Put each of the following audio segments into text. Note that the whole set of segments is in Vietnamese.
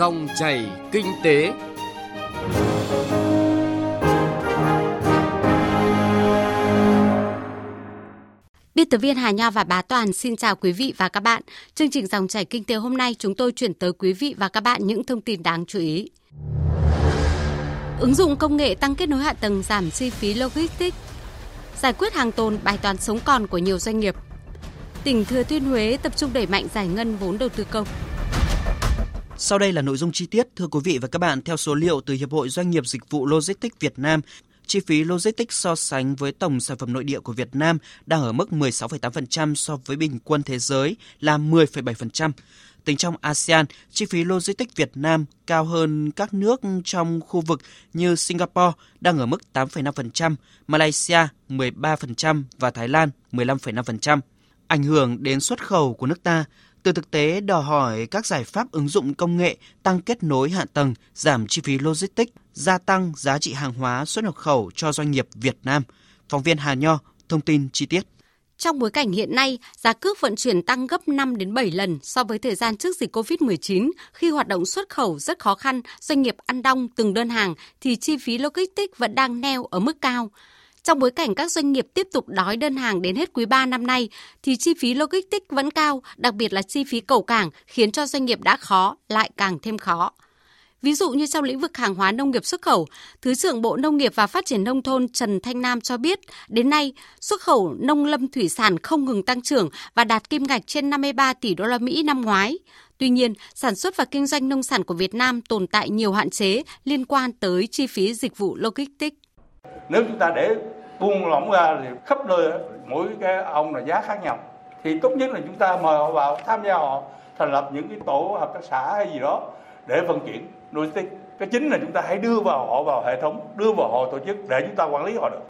Dòng chảy kinh tế. Biên tập viên Hà Nho và Bá Toàn xin chào quý vị và các bạn. Chương trình Dòng chảy kinh tế hôm nay chúng tôi chuyển tới quý vị và các bạn những thông tin đáng chú ý. Ứng dụng công nghệ tăng kết nối hạ tầng giảm chi phí logistics, giải quyết hàng tồn bài toán sống còn của nhiều doanh nghiệp. Tỉnh Thừa Thiên Huế tập trung đẩy mạnh giải ngân vốn đầu tư công. Sau đây là nội dung chi tiết, thưa quý vị và các bạn, theo số liệu từ Hiệp hội Doanh nghiệp Dịch vụ Logistics Việt Nam, chi phí logistics so sánh với tổng sản phẩm nội địa của Việt Nam đang ở mức 16,8% so với bình quân thế giới là 10,7%. Tính trong ASEAN, chi phí logistics Việt Nam cao hơn các nước trong khu vực như Singapore đang ở mức 8,5%, Malaysia 13% và Thái Lan 15,5%. Ảnh hưởng đến xuất khẩu của nước ta, từ thực tế đòi hỏi các giải pháp ứng dụng công nghệ tăng kết nối hạ tầng, giảm chi phí logistics, gia tăng giá trị hàng hóa xuất nhập khẩu cho doanh nghiệp Việt Nam. Phóng viên Hà Nho thông tin chi tiết. Trong bối cảnh hiện nay, giá cước vận chuyển tăng gấp 5 đến 7 lần so với thời gian trước dịch Covid-19, khi hoạt động xuất khẩu rất khó khăn, doanh nghiệp ăn đong từng đơn hàng thì chi phí logistics vẫn đang neo ở mức cao. Trong bối cảnh các doanh nghiệp tiếp tục đói đơn hàng đến hết quý 3 năm nay, thì chi phí logistics vẫn cao, đặc biệt là chi phí cầu cảng khiến cho doanh nghiệp đã khó lại càng thêm khó. Ví dụ như trong lĩnh vực hàng hóa nông nghiệp xuất khẩu, Thứ trưởng Bộ Nông nghiệp và Phát triển Nông thôn Trần Thanh Nam cho biết, đến nay, xuất khẩu nông lâm thủy sản không ngừng tăng trưởng và đạt kim ngạch trên 53 tỷ đô la Mỹ năm ngoái. Tuy nhiên, sản xuất và kinh doanh nông sản của Việt Nam tồn tại nhiều hạn chế liên quan tới chi phí dịch vụ logistics. Nếu chúng ta để buông lỏng ra thì khắp nơi mỗi cái ông là giá khác nhau. Thì tốt nhất là chúng ta mời họ vào tham gia họ thành lập những cái tổ hợp tác xã hay gì đó để vận chuyển logistics. Cái chính là chúng ta hãy đưa vào họ vào hệ thống đưa vào họ tổ chức để chúng ta quản lý họ được.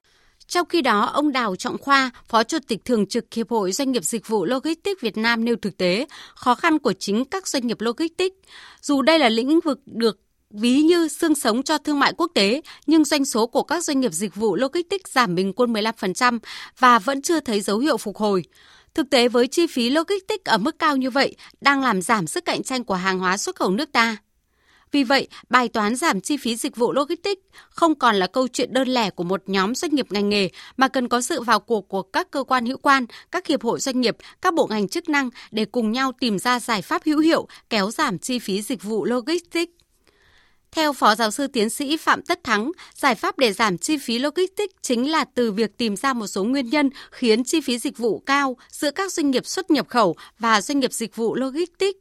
Trong khi đó, ông Đào Trọng Khoa, Phó Chủ tịch Thường trực Hiệp hội Doanh nghiệp Dịch vụ Logistics Việt Nam nêu thực tế khó khăn của chính các doanh nghiệp logistics. Dù đây là lĩnh vực được ví như xương sống cho thương mại quốc tế, nhưng doanh số của các doanh nghiệp dịch vụ logistics giảm bình quân 15% và vẫn chưa thấy dấu hiệu phục hồi. Thực tế với chi phí logistics ở mức cao như vậy đang làm giảm sức cạnh tranh của hàng hóa xuất khẩu nước ta. Vì vậy, bài toán giảm chi phí dịch vụ logistics không còn là câu chuyện đơn lẻ của một nhóm doanh nghiệp ngành nghề mà cần có sự vào cuộc của các cơ quan hữu quan, các hiệp hội doanh nghiệp, các bộ ngành chức năng để cùng nhau tìm ra giải pháp hữu hiệu kéo giảm chi phí dịch vụ logistics. Theo Phó Giáo sư Tiến sĩ Phạm Tất Thắng, giải pháp để giảm chi phí logistics chính là từ việc tìm ra một số nguyên nhân khiến chi phí dịch vụ cao giữa các doanh nghiệp xuất nhập khẩu và doanh nghiệp dịch vụ logistics.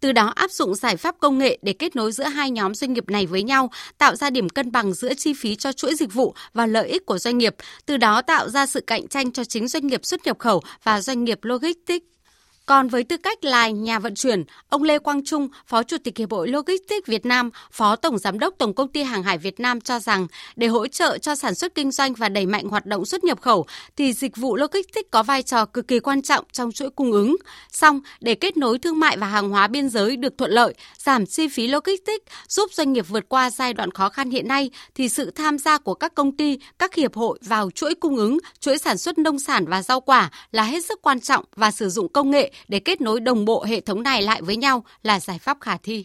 Từ đó áp dụng giải pháp công nghệ để kết nối giữa hai nhóm doanh nghiệp này với nhau, tạo ra điểm cân bằng giữa chi phí cho chuỗi dịch vụ và lợi ích của doanh nghiệp, từ đó tạo ra sự cạnh tranh cho chính doanh nghiệp xuất nhập khẩu và doanh nghiệp logistics. Còn với tư cách là nhà vận chuyển, ông Lê Quang Trung, Phó Chủ tịch Hiệp hội Logistics Việt Nam, Phó Tổng Giám đốc Tổng Công ty Hàng hải Việt Nam cho rằng để hỗ trợ cho sản xuất kinh doanh và đẩy mạnh hoạt động xuất nhập khẩu thì dịch vụ logistics có vai trò cực kỳ quan trọng trong chuỗi cung ứng. Song, để kết nối thương mại và hàng hóa biên giới được thuận lợi, giảm chi phí logistics, giúp doanh nghiệp vượt qua giai đoạn khó khăn hiện nay thì sự tham gia của các công ty, các hiệp hội vào chuỗi cung ứng, chuỗi sản xuất nông sản và rau quả là hết sức quan trọng và sử dụng công nghệ để kết nối đồng bộ hệ thống này lại với nhau là giải pháp khả thi.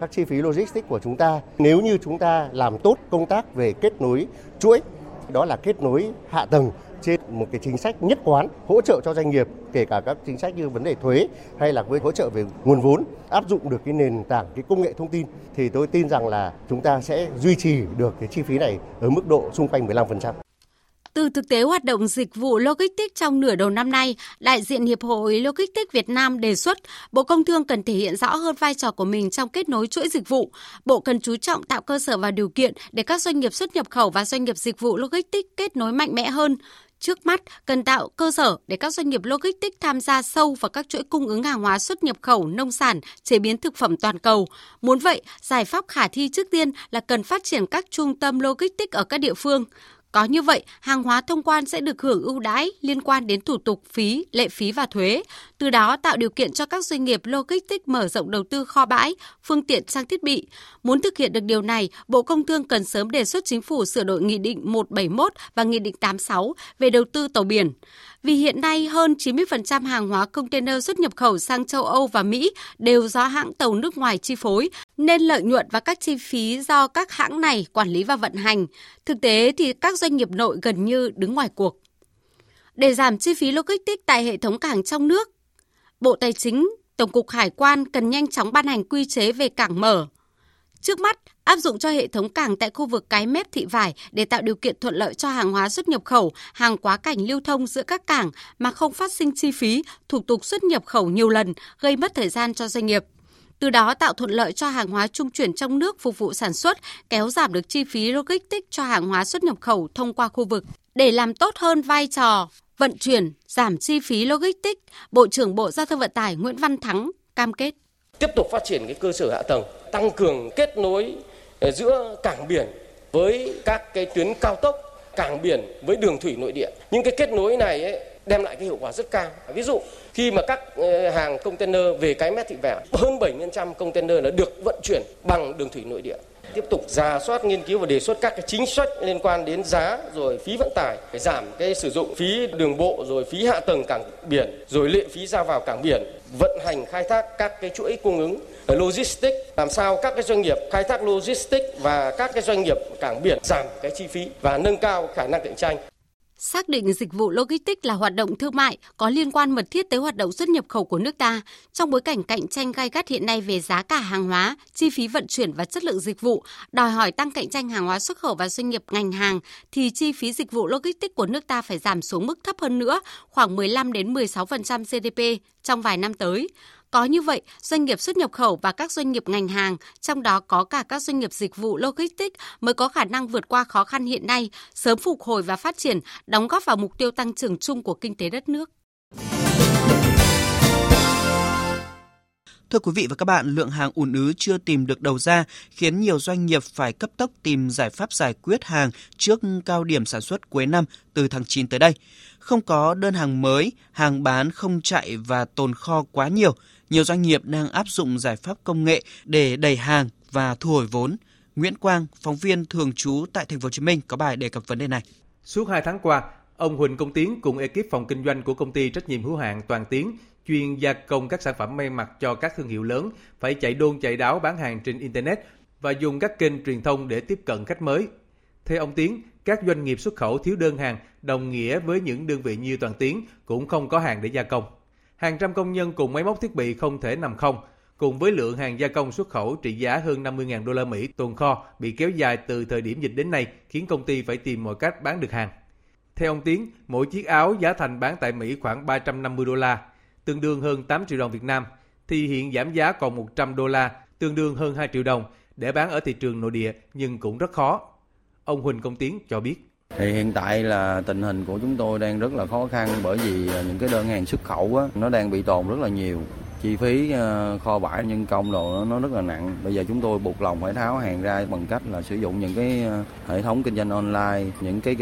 Các chi phí logistics của chúng ta nếu như chúng ta làm tốt công tác về kết nối chuỗi, đó là kết nối hạ tầng trên một cái chính sách nhất quán hỗ trợ cho doanh nghiệp kể cả các chính sách như vấn đề thuế hay là với hỗ trợ về nguồn vốn áp dụng được cái nền tảng cái công nghệ thông tin thì tôi tin rằng là chúng ta sẽ duy trì được cái chi phí này ở mức độ xung quanh 15%. Từ thực tế hoạt động dịch vụ logistics trong nửa đầu năm nay, đại diện Hiệp hội Logistics Việt Nam đề xuất Bộ Công Thương cần thể hiện rõ hơn vai trò của mình trong kết nối chuỗi dịch vụ. Bộ cần chú trọng tạo cơ sở và điều kiện để các doanh nghiệp xuất nhập khẩu và doanh nghiệp dịch vụ logistics kết nối mạnh mẽ hơn. Trước mắt, cần tạo cơ sở để các doanh nghiệp logistics tham gia sâu vào các chuỗi cung ứng hàng hóa xuất nhập khẩu, nông sản, chế biến thực phẩm toàn cầu. Muốn vậy, giải pháp khả thi trước tiên là cần phát triển các trung tâm logistics ở các địa phương. Có như vậy, hàng hóa thông quan sẽ được hưởng ưu đãi liên quan đến thủ tục phí, lệ phí và thuế. từ đó tạo điều kiện cho các doanh nghiệp logistics mở rộng đầu tư kho bãi, phương tiện trang thiết bị. Muốn thực hiện được điều này, Bộ Công Thương cần sớm đề xuất chính phủ sửa đổi Nghị định 171 và Nghị định 86 về đầu tư tàu biển. Vì hiện nay hơn 90% hàng hóa container xuất nhập khẩu sang châu Âu và Mỹ đều do hãng tàu nước ngoài chi phối, nên lợi nhuận và các chi phí do các hãng này quản lý và vận hành. Thực tế thì các doanh nghiệp nội gần như đứng ngoài cuộc. Để giảm chi phí logistics tại hệ thống cảng trong nước, Bộ Tài chính, Tổng cục Hải quan cần nhanh chóng ban hành quy chế về cảng mở. Trước mắt, áp dụng cho hệ thống cảng tại khu vực cái mép thị vải để tạo điều kiện thuận lợi cho hàng hóa xuất nhập khẩu, hàng quá cảnh lưu thông giữa các cảng mà không phát sinh chi phí, thủ tục xuất nhập khẩu nhiều lần, gây mất thời gian cho doanh nghiệp từ đó tạo thuận lợi cho hàng hóa trung chuyển trong nước phục vụ sản xuất, kéo giảm được chi phí logistics cho hàng hóa xuất nhập khẩu thông qua khu vực. Để làm tốt hơn vai trò vận chuyển, giảm chi phí logistics, Bộ trưởng Bộ Giao thông Vận tải Nguyễn Văn Thắng cam kết. Tiếp tục phát triển cái cơ sở hạ tầng, tăng cường kết nối ờ, giữa cảng biển với các cái tuyến cao tốc, cảng biển với đường thủy nội địa. Những cái kết nối này ấy, đem lại cái hiệu quả rất cao. À, ví dụ, khi mà các ờ, hàng container về cái mét thị vải hơn 70% container là được vận chuyển bằng đường thủy nội địa tiếp tục giả soát, nghiên cứu và đề xuất các cái chính sách liên quan đến giá, rồi phí vận tải, phải giảm cái sử dụng phí đường bộ, rồi phí hạ tầng cảng biển, rồi lệ phí ra vào cảng biển, vận hành khai thác các cái chuỗi cung ứng ờ, logistics, làm sao các cái doanh nghiệp khai thác logistics và các cái doanh nghiệp cảng biển giảm cái chi phí và nâng cao khả năng cạnh tranh xác định dịch vụ logistics là hoạt động thương mại có liên quan mật thiết tới hoạt động xuất nhập khẩu của nước ta. Trong bối cảnh cạnh tranh gay gắt hiện nay về giá cả hàng hóa, chi phí vận chuyển và chất lượng dịch vụ, đòi hỏi tăng cạnh tranh hàng hóa xuất khẩu và doanh nghiệp ngành hàng thì chi phí dịch vụ logistics của nước ta phải giảm xuống mức thấp hơn nữa, khoảng 15 đến 16% GDP trong vài năm tới. Có như vậy, doanh nghiệp xuất nhập khẩu và các doanh nghiệp ngành hàng, trong đó có cả các doanh nghiệp dịch vụ logistics mới có khả năng vượt qua khó khăn hiện nay, sớm phục hồi và phát triển, đóng góp vào mục tiêu tăng trưởng chung của kinh tế đất nước. Thưa quý vị và các bạn, lượng hàng ùn ứ chưa tìm được đầu ra khiến nhiều doanh nghiệp phải cấp tốc tìm giải pháp giải quyết hàng trước cao điểm sản xuất cuối năm từ tháng 9 tới đây. Không có đơn hàng mới, hàng bán không chạy và tồn kho quá nhiều, nhiều doanh nghiệp đang áp dụng giải pháp công nghệ để đẩy hàng và thu hồi vốn. Nguyễn Quang, phóng viên thường trú tại thành phố Hồ Chí Minh có bài đề cập vấn đề này. Suốt 2 tháng qua, ông Huỳnh Công Tiến cùng ekip phòng kinh doanh của công ty trách nhiệm hữu hạn Toàn Tiến chuyên gia công các sản phẩm may mặc cho các thương hiệu lớn phải chạy đôn chạy đáo bán hàng trên internet và dùng các kênh truyền thông để tiếp cận khách mới. Theo ông Tiến, các doanh nghiệp xuất khẩu thiếu đơn hàng đồng nghĩa với những đơn vị như Toàn Tiến cũng không có hàng để gia công hàng trăm công nhân cùng máy móc thiết bị không thể nằm không, cùng với lượng hàng gia công xuất khẩu trị giá hơn 50.000 đô la Mỹ tồn kho bị kéo dài từ thời điểm dịch đến nay khiến công ty phải tìm mọi cách bán được hàng. Theo ông Tiến, mỗi chiếc áo giá thành bán tại Mỹ khoảng 350 đô la, tương đương hơn 8 triệu đồng Việt Nam, thì hiện giảm giá còn 100 đô la, tương đương hơn 2 triệu đồng để bán ở thị trường nội địa nhưng cũng rất khó. Ông Huỳnh Công Tiến cho biết. Thì hiện tại là tình hình của chúng tôi đang rất là khó khăn bởi vì à, những cái đơn hàng xuất khẩu á, nó đang bị tồn rất là nhiều. Chi phí à, kho bãi nhân công đồ nó, rất là nặng. Bây giờ chúng tôi buộc lòng phải tháo hàng ra bằng cách là sử dụng những cái à, hệ thống kinh doanh online những cái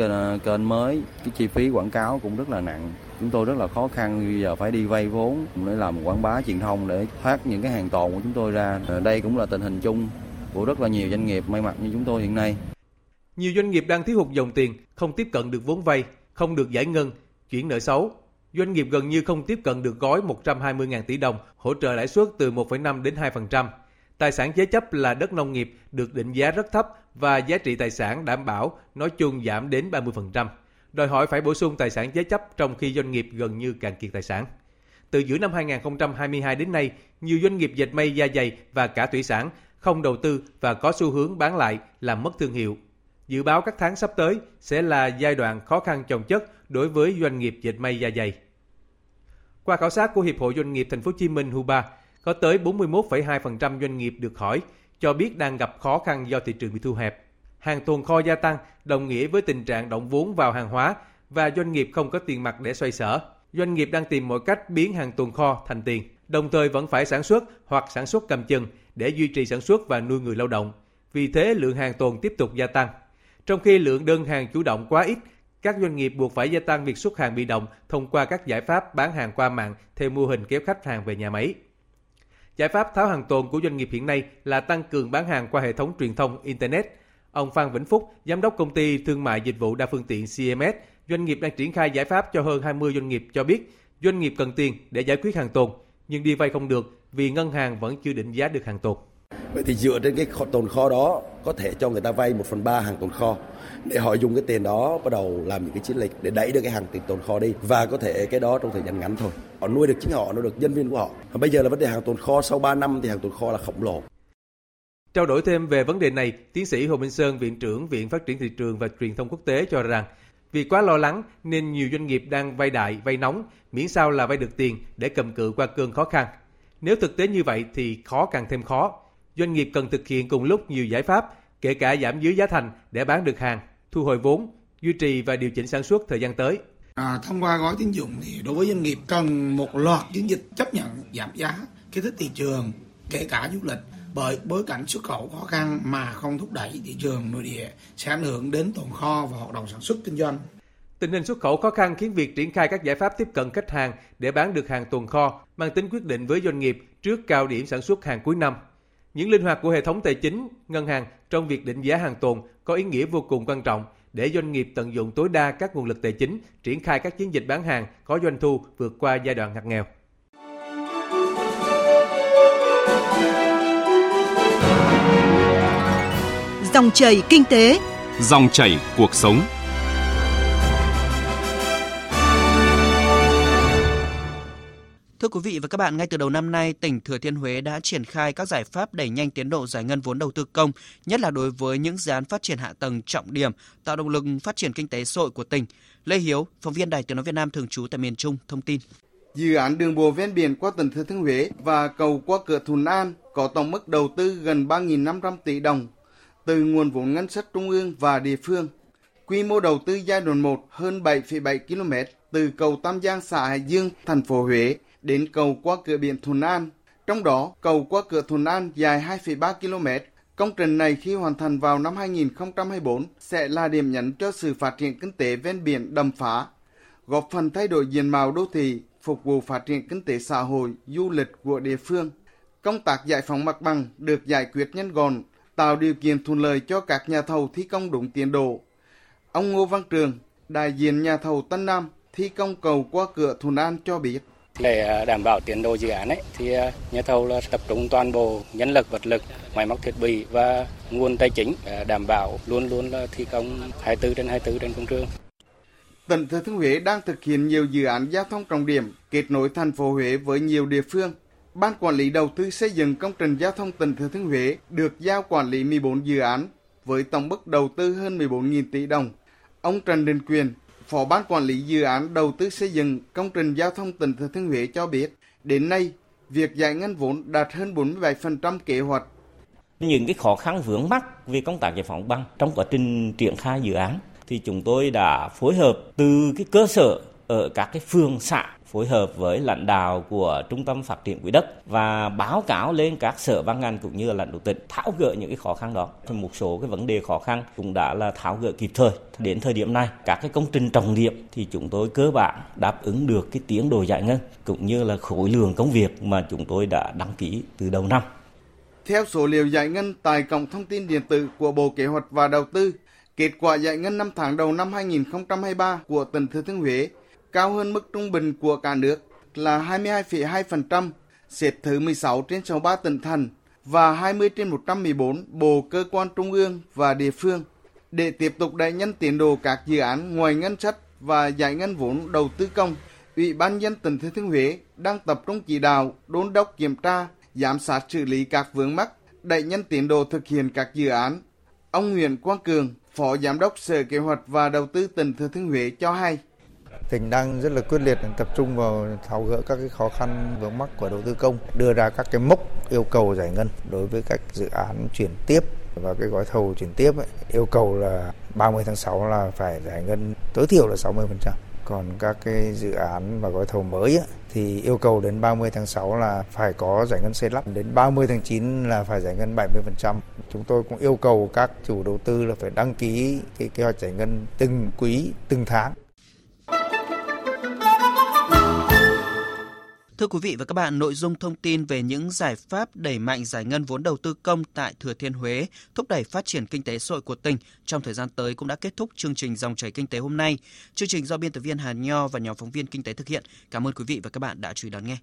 kênh mới. Cái chi phí quảng cáo cũng rất là nặng. Chúng tôi rất là khó khăn bây giờ phải đi vay vốn để làm quảng bá truyền thông để thoát những cái hàng tồn của chúng tôi ra. Ờ, đây cũng là tình hình chung của rất là nhiều doanh nghiệp may mặc như chúng tôi hiện nay nhiều doanh nghiệp đang thiếu hụt dòng tiền, không tiếp cận được vốn vay, không được giải ngân, chuyển nợ xấu. Doanh nghiệp gần như không tiếp cận được gói 120.000 tỷ đồng hỗ trợ lãi suất từ 1,5 đến 2%. Tài sản thế chấp là đất nông nghiệp được định giá rất thấp và giá trị tài sản đảm bảo nói chung giảm đến 30%. Đòi hỏi phải bổ sung tài sản thế chấp trong khi doanh nghiệp gần như cạn kiệt tài sản. Từ giữa năm 2022 đến nay, nhiều doanh nghiệp dệt may da dày và cả thủy sản không đầu tư và có xu hướng bán lại làm mất thương hiệu Dự báo các tháng sắp tới sẽ là giai đoạn khó khăn chồng chất đối với doanh nghiệp dệt may da dày. Qua khảo sát của Hiệp hội Doanh nghiệp Thành phố Hồ Chí Minh HUBA, có tới 41,2% doanh nghiệp được hỏi cho biết đang gặp khó khăn do thị trường bị thu hẹp. Hàng tồn kho gia tăng đồng nghĩa với tình trạng động vốn vào hàng hóa và doanh nghiệp không có tiền mặt để xoay sở. Doanh nghiệp đang tìm mọi cách biến hàng tồn kho thành tiền, đồng thời vẫn phải sản xuất hoặc sản xuất cầm chừng để duy trì sản xuất và nuôi người lao động. Vì thế lượng hàng tồn tiếp tục gia tăng. Trong khi lượng đơn hàng chủ động quá ít, Các doanh nghiệp buộc phải gia tăng việc xuất hàng bị động thông qua các giải pháp bán hàng qua mạng theo mô hình kéo khách hàng về nhà máy. Giải pháp tháo hàng tồn của doanh nghiệp hiện nay là tăng cường bán hàng qua hệ thống truyền thông Internet. Ông Phan Vĩnh Phúc, Giám đốc công ty thương mại dịch vụ đa phương tiện CMS, doanh nghiệp đang triển khai giải pháp cho hơn 20 doanh nghiệp cho biết doanh nghiệp cần tiền để giải quyết hàng tồn, nhưng đi vay không được vì ngân hàng vẫn chưa định giá được hàng tồn. Vậy thì dựa trên cái tồn kho đó có thể cho người ta vay 1 phần 3 hàng tồn kho để họ dùng cái tiền đó bắt đầu làm những cái chiến lược để đẩy được cái hàng tiền tồn kho đi và có thể cái đó trong thời gian ngắn thôi. Họ nuôi được chính họ, nuôi được nhân viên của họ. Và bây giờ là vấn đề hàng tồn kho sau 3 năm thì hàng tồn kho là khổng lồ. Trao đổi thêm về vấn đề này, tiến sĩ Hồ Minh Sơn, Viện trưởng Viện Phát triển Thị trường và Truyền thông Quốc tế cho rằng vì quá lo lắng nên nhiều doanh nghiệp đang vay đại, vay nóng, miễn sao là vay được tiền để cầm cự qua cơn khó khăn. Nếu thực tế như vậy thì khó càng thêm khó. Doanh nghiệp cần thực hiện cùng lúc nhiều giải pháp, kể cả giảm dưới giá thành để bán được hàng, thu hồi vốn, duy trì và điều chỉnh sản xuất thời gian tới. À, thông qua gói tín dụng thì đối với doanh nghiệp cần một loạt chiến dịch chấp nhận giảm giá, kích thích thị trường, kể cả du lịch bởi bối cảnh xuất khẩu khó khăn mà không thúc đẩy thị trường nội địa sẽ ảnh hưởng đến tồn kho và hoạt động sản xuất kinh doanh. Tình hình xuất khẩu khó khăn khiến việc triển khai các giải pháp tiếp cận khách hàng để bán được hàng tồn kho mang tính quyết định với doanh nghiệp trước cao điểm sản xuất hàng cuối năm. Những linh hoạt của hệ thống tài chính, ngân hàng trong việc định giá hàng tồn có ý nghĩa vô cùng quan trọng để doanh nghiệp tận dụng tối đa các nguồn lực tài chính, triển khai các chiến dịch bán hàng có doanh thu vượt qua giai đoạn ngặt nghèo. Dòng chảy kinh tế, dòng chảy cuộc sống. Thưa quý vị và các bạn, ngay từ đầu năm nay, tỉnh Thừa Thiên Huế đã triển khai các giải pháp đẩy nhanh tiến độ giải ngân vốn đầu tư công, nhất là đối với những dự án phát triển hạ tầng trọng điểm, tạo động lực phát triển kinh tế xã hội của tỉnh. Lê Hiếu, phóng viên Đài Tiếng nói Việt Nam thường trú tại miền Trung thông tin. Dự án đường bộ ven biển qua tỉnh Thừa Thiên Huế và cầu qua cửa Thuận An có tổng mức đầu tư gần 3.500 tỷ đồng từ nguồn vốn ngân sách trung ương và địa phương. Quy mô đầu tư giai đoạn 1 hơn 7,7 km từ cầu Tam Giang xã Hải Dương, thành phố Huế đến cầu qua cửa biển Thuận An. Trong đó, cầu qua cửa Thuận An dài 2,3 km. Công trình này khi hoàn thành vào năm 2024 sẽ là điểm nhấn cho sự phát triển kinh tế ven biển đầm phá, góp phần thay đổi diện mạo đô thị, phục vụ phát triển kinh tế xã hội, du lịch của địa phương. Công tác giải phóng mặt bằng được giải quyết nhanh gọn, tạo điều kiện thuận lợi cho các nhà thầu thi công đúng tiến độ. Ông Ngô Văn Trường, đại diện nhà thầu Tân Nam thi công cầu qua cửa Thuận An cho biết. Để à, đảm bảo tiến độ dự án ấy, thì à, nhà thầu là tập trung toàn bộ nhân lực, vật lực, máy móc thiết bị và nguồn tài chính à, đảm bảo luôn luôn là thi công 24 trên 24 trên công trường. Tỉnh Thừa Thiên Huế đang thực hiện nhiều dự án giao thông trọng điểm kết nối thành phố Huế với nhiều địa phương. Ban quản lý đầu tư xây dựng công trình giao thông tỉnh Thừa Thiên Huế được giao quản lý 14 dự án với tổng mức đầu tư hơn 14.000 tỷ đồng. Ông Trần Đình Quyền, Phó Ban Quản lý Dự án Đầu tư xây dựng công trình giao thông tỉnh Thừa Thiên Huế cho biết, đến nay, việc giải ngân vốn đạt hơn 47% kế hoạch. Những cái khó khăn vướng mắc về công tác giải phóng bằng trong quá trình triển khai dự án thì chúng tôi đã phối hợp từ cái cơ sở ở các cái phường xã phối hợp với lãnh đạo của Trung tâm Phát triển Quỹ đất và báo cáo lên các sở ban ngành cũng như là lãnh đạo tỉnh tháo gỡ những cái khó khăn đó. Thì một số cái vấn đề khó khăn cũng đã là tháo gỡ kịp thời. Đến thời điểm này, các cái công trình trọng điểm thì chúng tôi cơ bản đáp ứng được cái tiến độ giải ngân cũng như là khối lượng công việc mà chúng tôi đã đăng ký từ đầu năm. Theo số liệu giải ngân tại cổng thông tin điện tử của Bộ Kế hoạch và Đầu tư, kết quả giải ngân 5 tháng đầu năm 2023 của tỉnh Thừa Thiên Huế cao hơn mức trung bình của cả nước là 22,2%, xếp thứ 16 trên 63 tỉnh thành và 20 trên 114 bộ cơ quan trung ương và địa phương. Để tiếp tục đẩy nhanh tiến độ các dự án ngoài ngân sách và giải ngân vốn đầu tư công, Ủy ban nhân tỉnh Thừa Thiên Huế đang tập trung chỉ đạo, đôn đốc kiểm tra, giám sát xử lý các vướng mắc, đẩy nhanh tiến độ thực hiện các dự án. Ông Nguyễn Quang Cường, Phó Giám đốc Sở Kế hoạch và Đầu tư tỉnh Thừa Thiên Huế cho hay tỉnh đang rất là quyết liệt tập trung vào tháo gỡ các cái khó khăn vướng mắc của đầu tư công, đưa ra các cái mốc yêu cầu giải ngân đối với các dự án chuyển tiếp và cái gói thầu chuyển tiếp ấy, yêu cầu là 30 tháng 6 là phải giải ngân tối thiểu là 60%. Còn các cái dự án và gói thầu mới ấy, thì yêu cầu đến 30 tháng 6 là phải có giải ngân xây lắp, đến 30 tháng 9 là phải giải ngân 70%. Chúng tôi cũng yêu cầu các chủ đầu tư là phải đăng ký cái kế hoạch giải ngân từng quý, từng tháng. Quý vị và các bạn, nội dung thông tin về những giải pháp đẩy mạnh giải ngân vốn đầu tư công tại Thừa Thiên Huế, thúc đẩy phát triển kinh tế xã hội của tỉnh trong thời gian tới cũng đã kết thúc chương trình dòng chảy kinh tế hôm nay. Chương trình do biên tập viên Hà Nho và nhóm phóng viên kinh tế thực hiện. Cảm ơn quý vị và các bạn đã chú ý đón nghe.